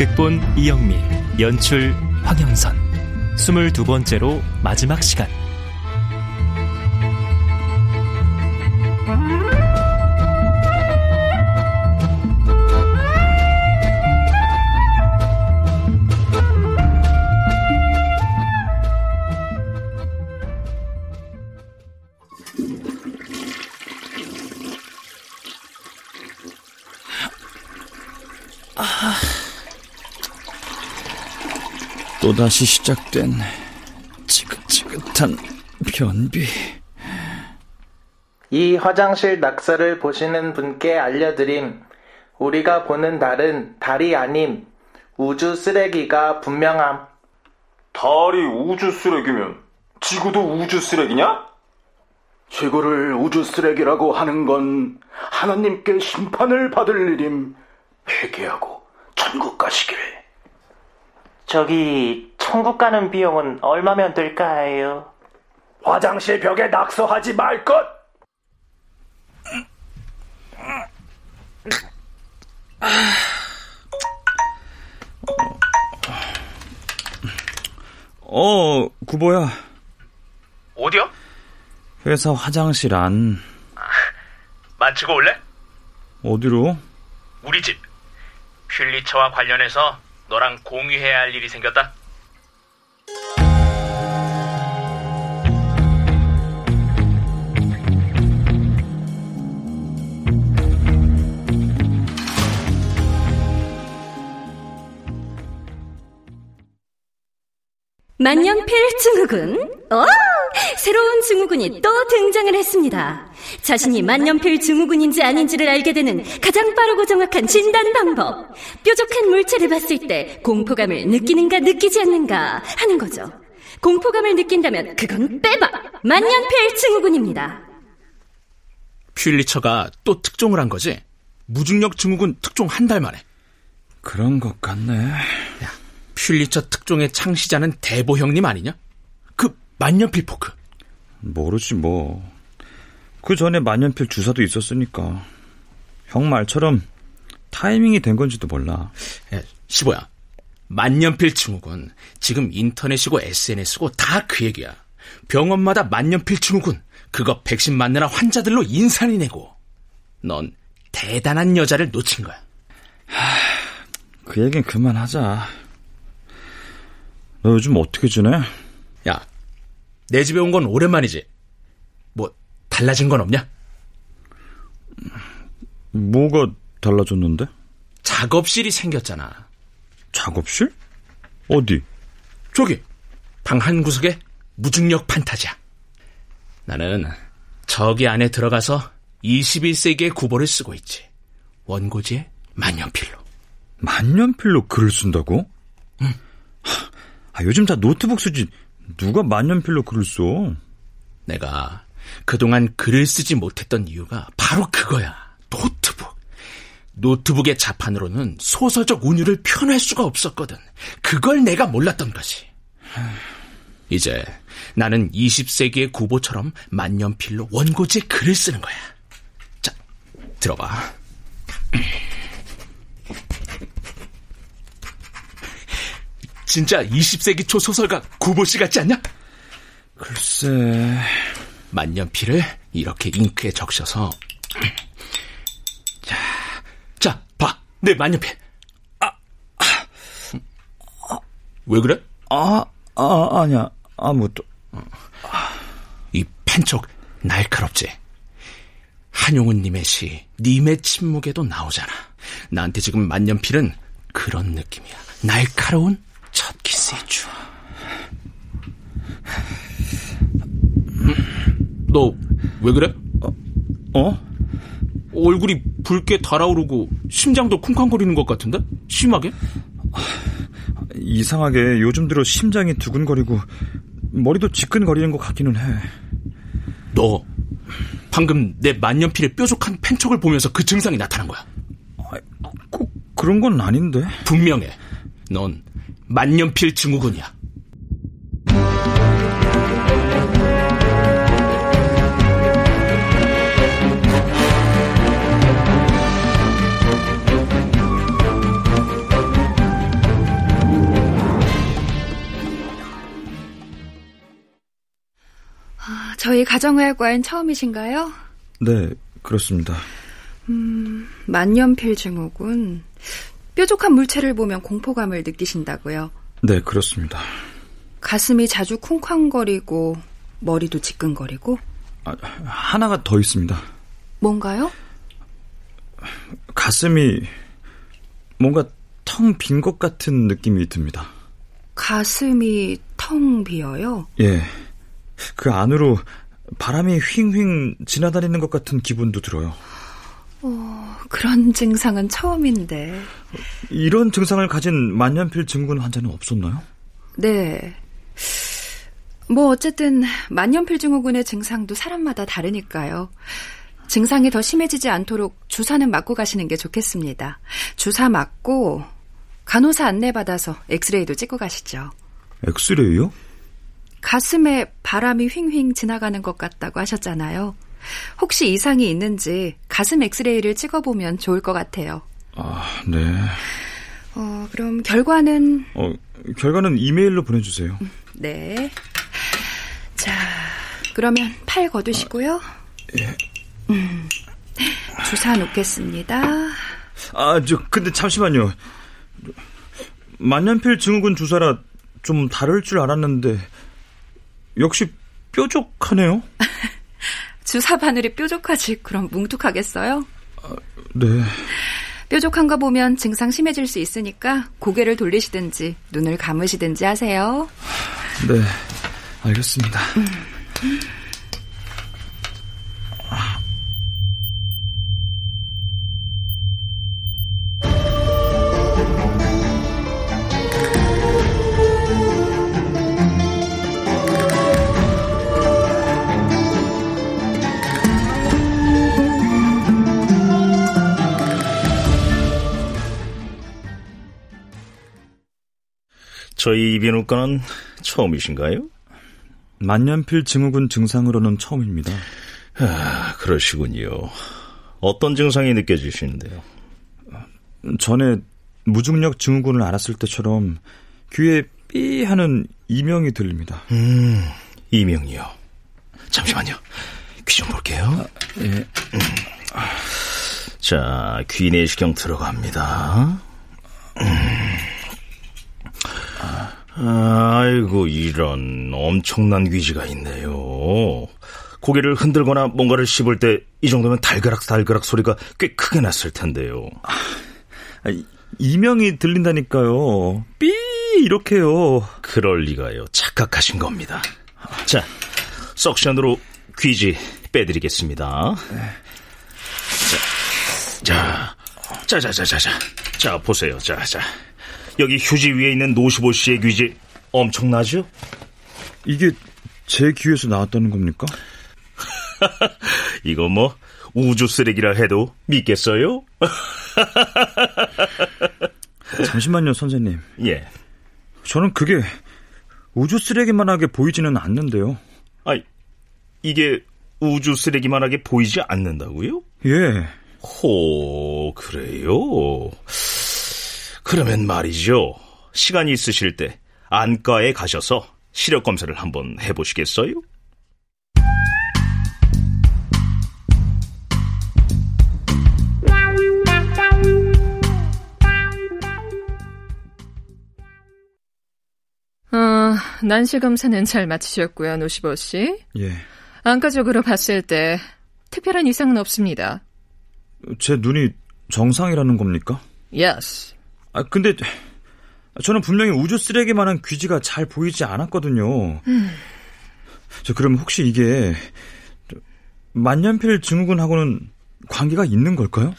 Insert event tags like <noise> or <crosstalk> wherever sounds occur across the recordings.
극본 이영미 연출 황영선. 스물두 번째로 마지막 시간 또다시 시작된 지긋지긋한 변비. 이 화장실 낙서를 보시는 분께 알려드림. 우리가 보는 달은 달이 아님 우주 쓰레기가 분명함. 달이 우주 쓰레기면 지구도 우주 쓰레기냐? 지구를 우주 쓰레기라고 하는 건 하나님께 심판을 받을 일임. 회개하고 천국 가시길. 저기 천국 가는 비용은 얼마면 될까요? 화장실 벽에 낙서하지 말 것. 어, 구보야. 어디야? 회사 화장실 안. 만치고 올래? 어디로? 우리 집. 퓰리처와 관련해서 너랑 공유해야 할 일이 생겼다. 만년 필 증후군? 어! 새로운 증후군이 또 등장을 했습니다. 자신이 만년필 증후군인지 아닌지를 알게 되는 가장 빠르고 정확한 진단 방법. 뾰족한 물체를 봤을 때 공포감을 느끼는가 느끼지 않는가 하는 거죠. 공포감을 느낀다면 그건 빼봐! 만년필 증후군입니다. 퓰리처가 또 특종을 한 거지? 무중력 증후군 특종 한 달 만에. 그런 것 같네. 야, 퓰리처 특종의 창시자는 대보 형님 아니냐? 그 만년필 포크. 모르지 뭐. 그 전에 만년필 주사도 있었으니까. 형 말처럼 타이밍이 된 건지도 몰라. 야, 시보야. 만년필 증후군. 지금 인터넷이고 SNS고 다 그 얘기야. 병원마다 만년필 증후군. 그거 백신 맞느라 환자들로 인산이 내고. 넌 대단한 여자를 놓친 거야. 그 얘긴 그만하자. 너 요즘 어떻게 지내? 야, 내 집에 온 건 오랜만이지. 뭐 달라진 건 없냐? 뭐가 달라졌는데? 작업실이 생겼잖아. 작업실? 어디? 저기 방 한 구석에 무중력 판타지야. 나는 저기 안에 들어가서 21세기의 구보를 쓰고 있지. 원고지에 만년필로. 만년필로 글을 쓴다고? 응. 아, 요즘 다 노트북 쓰지. 누가 만년필로 글을 써? 내가 그동안 글을 쓰지 못했던 이유가 바로 그거야. 노트북. 노트북의 자판으로는 소설적 운율을 표현할 수가 없었거든. 그걸 내가 몰랐던 거지. <sighs> 이제 나는 20세기의 구보처럼 만년필로 원고지에 글을 쓰는 거야. 자, 들어봐. <clears throat> 진짜 20세기 초 소설가 구보씨 같지 않냐? 글쎄... 만년필을 이렇게 잉크에 적셔서 자, 자, 봐, 내 만년필. 아, 아, 왜 그래? 아, 아, 아니야, 아무것도. 이 펜촉 날카롭지. 한용운님의 시, 님의 침묵에도 나오잖아. 나한테 지금 만년필은 그런 느낌이야. 날카로운 주. 너왜 그래? 어? 얼굴이 붉게 달아오르고 심장도 쿵쾅거리는 것 같은데? 심하게? 이상하게 요즘 들어 심장이 두근거리고 머리도 지끈거리는 것 같기는 해. 너 방금 내 만년필의 뾰족한 펜촉을 보면서 그 증상이 나타난 거야. 꼭 그런 건 아닌데. 분명해. 넌 만년필 증후군이야. 저희 가정의학과엔 처음이신가요? 네, 그렇습니다. 음, 만년필 증후군. 뾰족한 물체를 보면 공포감을 느끼신다고요? 네, 그렇습니다. 가슴이 자주 쿵쾅거리고 머리도 지끈거리고? 아, 하나가 더 있습니다. 뭔가요? 가슴이 뭔가 텅 빈 것 같은 느낌이 듭니다. 가슴이 텅 비어요? 예. 그 안으로 바람이 휑휑 지나다니는 것 같은 기분도 들어요. 어, 그런 증상은 처음인데. 이런 증상을 가진 만년필 증후군 환자는 없었나요? 네. 뭐 어쨌든 만년필 증후군의 증상도 사람마다 다르니까요. 증상이 더 심해지지 않도록 주사는 맞고 가시는 게 좋겠습니다. 주사 맞고 간호사 안내 받아서 엑스레이도 찍고 가시죠. 엑스레이요? 가슴에 바람이 휑휑 지나가는 것 같다고 하셨잖아요. 혹시 이상이 있는지 가슴 엑스레이를 찍어보면 좋을 것 같아요. 아, 네. 어, 그럼 결과는? 어, 결과는 이메일로 보내주세요. 네. 자, 그러면 팔 거두시고요. 아, 예. 음, 주사 놓겠습니다. 아, 저, 근데 잠시만요. 만년필 증후군 주사라 좀 다를 줄 알았는데, 역시 뾰족하네요. <laughs> 주사 바늘이 뾰족하지 그럼 뭉툭하겠어요? 아, 네. 뾰족한 거 보면 증상 심해질 수 있으니까 고개를 돌리시든지 눈을 감으시든지 하세요. 네, 알겠습니다. 음. 저희 이비인후과는 처음이신가요? 만년필 증후군 증상으로는 처음입니다. 아, 그러시군요. 어떤 증상이 느껴지시는데요? 전에 무중력 증후군을 앓았을 때처럼 귀에 삐 하는 이명이 들립니다. 음, 이명이요. 잠시만요. 귀 좀 볼게요. 아, 예. 음. 자, 귀 내시경 들어갑니다. 음. 아이고, 이런 엄청난 위지가 있네요. 고개를 흔들거나 뭔가를 씹을 때 이 정도면 달그락달그락 소리가 꽤 크게 났을 텐데요. 아, 이명이 들린다니까요. 삐 이렇게요. 그럴 리가요. 착각하신 겁니다. 자, 석션으로 귀지 빼드리겠습니다. 자, 자, 자, 자, 자, 자, 자, 보세요. 자, 자. 여기 휴지 위에 있는 노시보 씨의 귀지 엄청나죠? 이게 제 귀에서 나왔다는 겁니까? <laughs> 이거 뭐 우주 쓰레기라 해도 믿겠어요? <laughs> 잠시만요, 선생님. 예. 저는 그게 우주 쓰레기만하게 보이지는 않는데요. 아, 이게 우주 쓰레기만하게 보이지 않는다고요? 예. 호, 그래요? 그러면 말이죠. 시간이 있으실 때 안과에 가셔서 시력 검사를 한번 해보시겠어요? 어, 난시 검사는 잘 마치셨고요, 노시보 씨. 예. 안과적으로 봤을 때 특별한 이상은 없습니다. 제 눈이 정상이라는 겁니까? Yes. 아, 근데 저는 분명히 우주 쓰레기만한 귀지가 잘 보이지 않았거든요. 음. 저 그럼 혹시 이게 만년필 증후군하고는 관계가 있는 걸까요?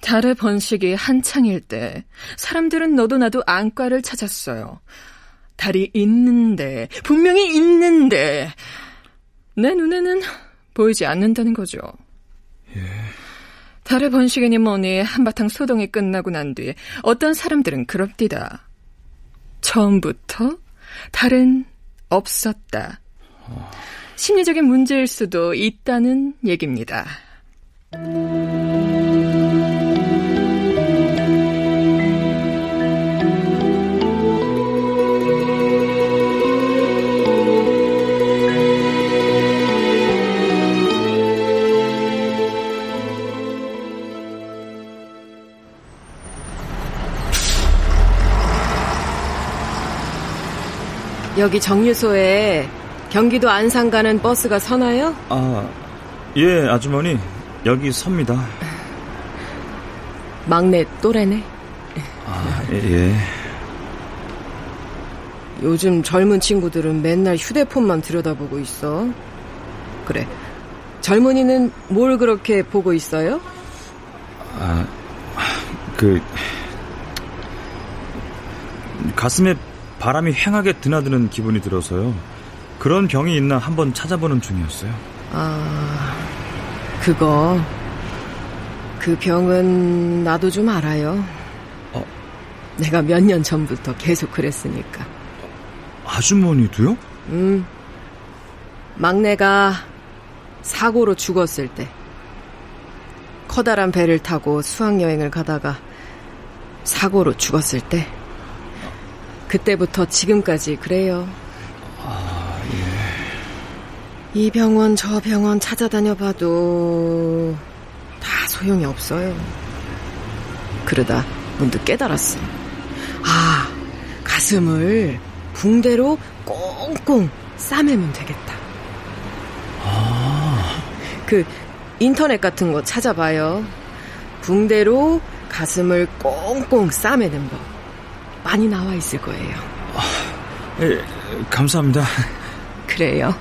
달의 번식이 한창일 때 사람들은 너도 나도 안과를 찾았어요. 달이 있는데, 분명히 있는데, 내 눈에는 보이지 않는다는 거죠. 예. 달의 번식이니 뭐니 한바탕 소동이 끝나고 난뒤 어떤 사람들은 그럽디다. 처음부터 달은 없었다. 심리적인 문제일 수도 있다는 얘기입니다. 여기 정류소에 경기도 안산 가는 버스가 서나요? 아, 예, 아주머니. 여기 섭니다. 막내 또래네. 아, 예. 요즘 젊은 친구들은 맨날 휴대폰만 들여다보고 있어. 그래. 젊은이는 뭘 그렇게 보고 있어요? 아, 그, 가슴에 바람이 횡하게 드나드는 기분이 들어서요. 그런 병이 있나 한번 찾아보는 중이었어요. 아, 그거. 그 병은 나도 좀 알아요. 어? 내가 몇 년 전부터 계속 그랬으니까. 아주머니도요? 음. 막내가 사고로 죽었을 때. 커다란 배를 타고 수학여행을 가다가 사고로 죽었을 때. 그때부터 지금까지 그래요. 아, 예. 이 병원 저 병원 찾아다녀봐도 다 소용이 없어요. 그러다 문득 깨달았어. 아, 가슴을 붕대로 꽁꽁 싸매면 되겠다. 아. 그 인터넷 같은 거 찾아봐요. 붕대로 가슴을 꽁꽁 싸매는 법. 많이 나와 있을 거예요. 아, 예, 감사합니다. 그래요.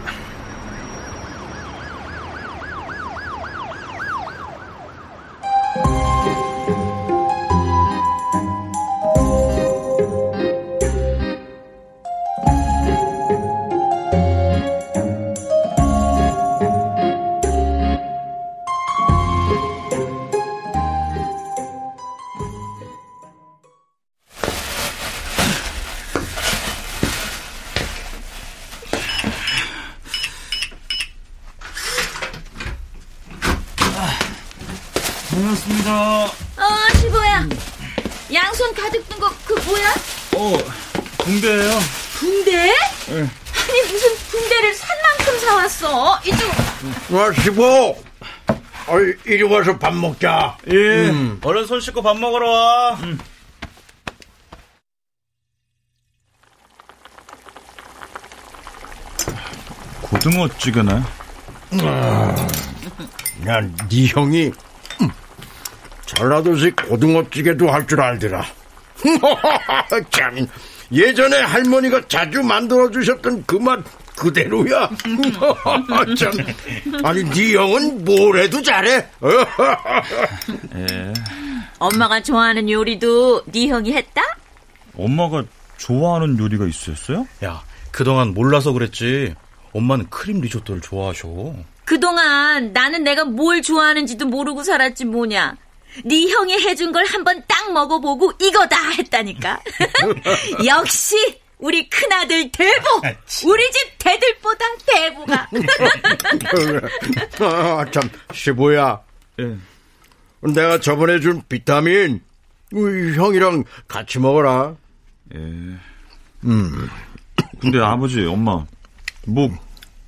반갑습니다. 어, 시보야. 양손 가득 든 거, 그 뭐야? 어, 붕대예요. 붕대? 네. 아니, 무슨 붕대를 산 만큼 사왔어? 이쪽. 와, 시보! 어이, 이리 와서 밥 먹자. 예. 음. 얼른 손 씻고 밥 먹으러 와. 음. 고등어찌개네. 아, 야, 네 형이 음, 전라도식 고등어찌개도 할 줄 알더라. <laughs> 참, 예전에 할머니가 자주 만들어 주셨던 그 맛 그대로야. <laughs> 참, 아니 네 형은 뭘 해도 잘해. <laughs> 예. 엄마가 좋아하는 요리도 네 형이 했다? 엄마가 좋아하는 요리가 있었어요? 야, 그동안 몰라서 그랬지. 엄마는 크림 리조또를 좋아하셔. 그동안 나는 내가 뭘 좋아하는지도 모르고 살았지 뭐냐. 네 형이 해준 걸 한번 딱 먹어보고 이거다 했다니까. <laughs> 역시 우리 큰아들 대보. 우리 집 대들보다 대보가. <laughs> 아, 참, 시보야. 예. 내가 저번에 준 비타민 우리 형이랑 같이 먹어라. 예. 음. 근데 아버지, 엄마, 뭐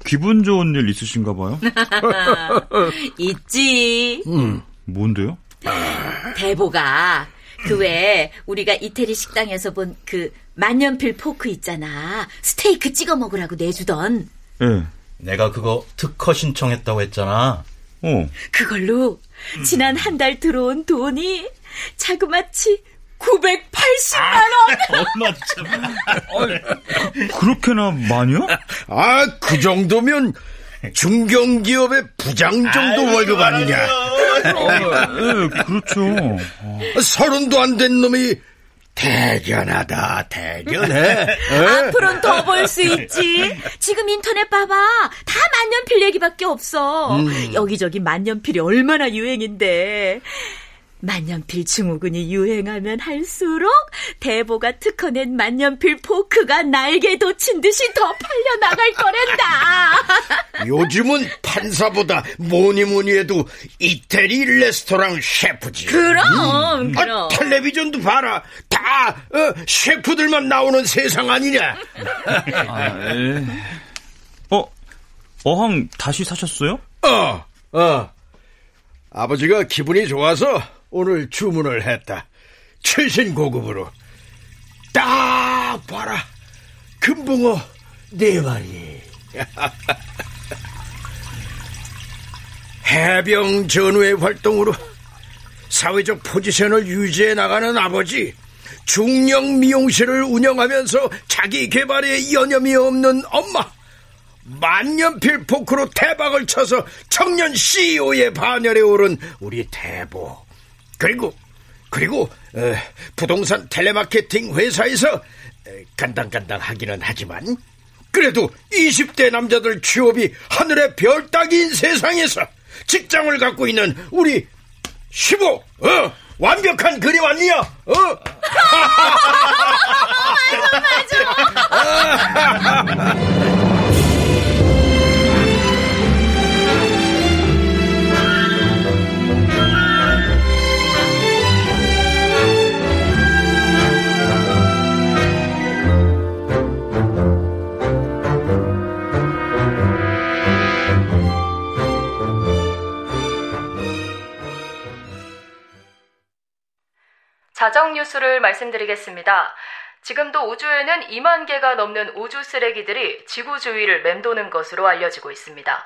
기분 좋은 일 있으신가 봐요? <laughs> 있지. 음. 뭔데요? 대보가 그 외에 우리가 이태리 식당에서 본 그 만년필 포크 있잖아. 스테이크 찍어 먹으라고 내주던. 예. 내가 그거 특허 신청했다고 했잖아. 어. 그걸로 지난 한 달 들어온 돈이 자그마치 980만 원. 엄마 참. 그렇게나 많이요? 아, 그 정도면 중견기업의 부장 정도 월급 아니냐. 예, 그렇죠. 서른도 안 된 놈이 대견하다, 대견해. 앞으로는 더벌수 있지. 지금 인터넷 봐봐. 다 만년필 얘기밖에 없어. 음. 여기저기 만년필이 얼마나 유행인데. 만년필 증후군이 유행하면 할수록 대보가 특허낸 만년필 포크가 날개 돋친 듯이 더 팔려나갈 거란다. <laughs> 요즘은 판사보다 뭐니 뭐니 해도 이태리 레스토랑 셰프지. 그럼, 그럼. 아, 텔레비전도 봐라. 다 어, 셰프들만 나오는 세상 아니냐. <laughs> 아, 예. 어, 어항 다시 사셨어요? 어, 어. 아버지가 기분이 좋아서 오늘 주문을 했다. 최신 고급으로. 딱 봐라. 금붕어 네 마리. <laughs> 해병 전후의 활동으로 사회적 포지션을 유지해 나가는 아버지. 중령 미용실을 운영하면서 자기 개발에 여념이 없는 엄마. 만년필 포크로 대박을 쳐서 청년 CEO의 반열에 오른 우리 대보. 그리고 그리고 어, 부동산 텔레마케팅 회사에서 어, 간당간당 하기는 하지만 그래도 20대 남자들 취업이 하늘의 별 따기인 세상에서 직장을 갖고 있는 우리 15, 어, 완벽한 그림 아니야? 어? <laughs> 맞아, 맞아. <laughs> 뉴스를 말씀드리겠습니다. 지금도 우주에는 2만 개가 넘는 우주 쓰레기들이 지구 주위를 맴도는 것으로 알려지고 있습니다.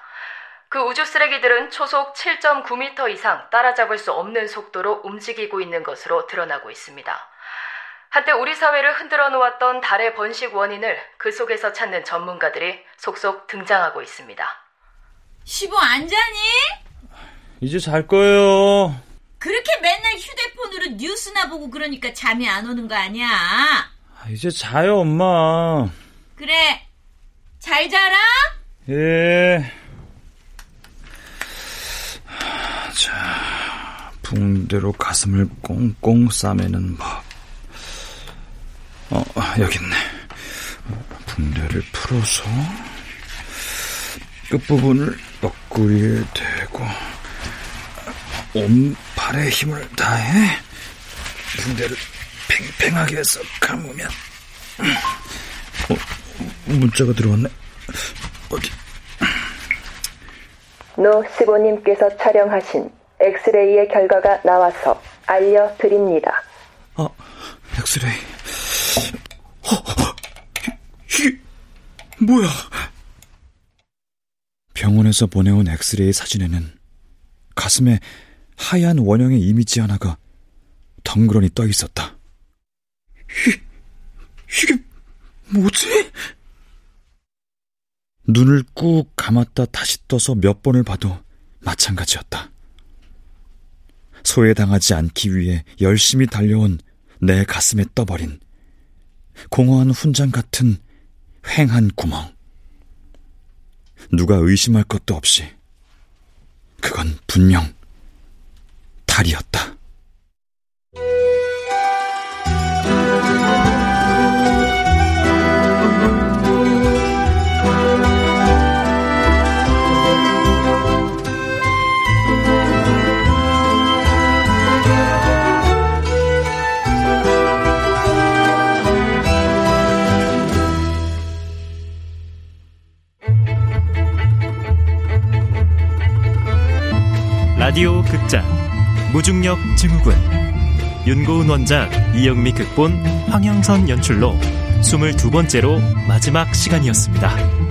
그 우주 쓰레기들은 초속 7.9m 이상 따라잡을 수 없는 속도로 움직이고 있는 것으로 드러나고 있습니다. 한때 우리 사회를 흔들어 놓았던 달의 번식 원인을 그 속에서 찾는 전문가들이 속속 등장하고 있습니다. 시보 안 자니? 이제 잘 거예요. 그렇게 맨날 휴대폰으로 뉴스나 보고 그러니까 잠이 안 오는 거 아니야? 이제 자요, 엄마. 그래. 잘 자라? 예. 자, 붕대로 가슴을 꽁꽁 싸매는 법. 어, 여기 있네. 붕대를 풀어서 끝부분을 옆구리에 대고 온 팔에 힘을 다해 붕대를 팽팽하게 해서 감으면. 어, 문자가 들어왔네. 어디? 노 시보님께서 촬영하신 엑스레이의 결과가 나와서 알려드립니다. 아, 엑스레이. 어, 이게 뭐야? 병원에서 보내온 엑스레이 사진에는 가슴에 하얀 원형의 이미지 하나가 덩그러니 떠 있었다. 이, 이게 뭐지? 눈을 꾹 감았다 다시 떠서 몇 번을 봐도 마찬가지였다. 소외당하지 않기 위해 열심히 달려온 내 가슴에 떠버린 공허한 훈장 같은 횡한 구멍. 누가 의심할 것도 없이 그건 분명 달이었다. 라디오 극장 무중력 증후군 윤고은 원작 이영미 극본 황영선 연출로 22번째로 마지막 시간이었습니다.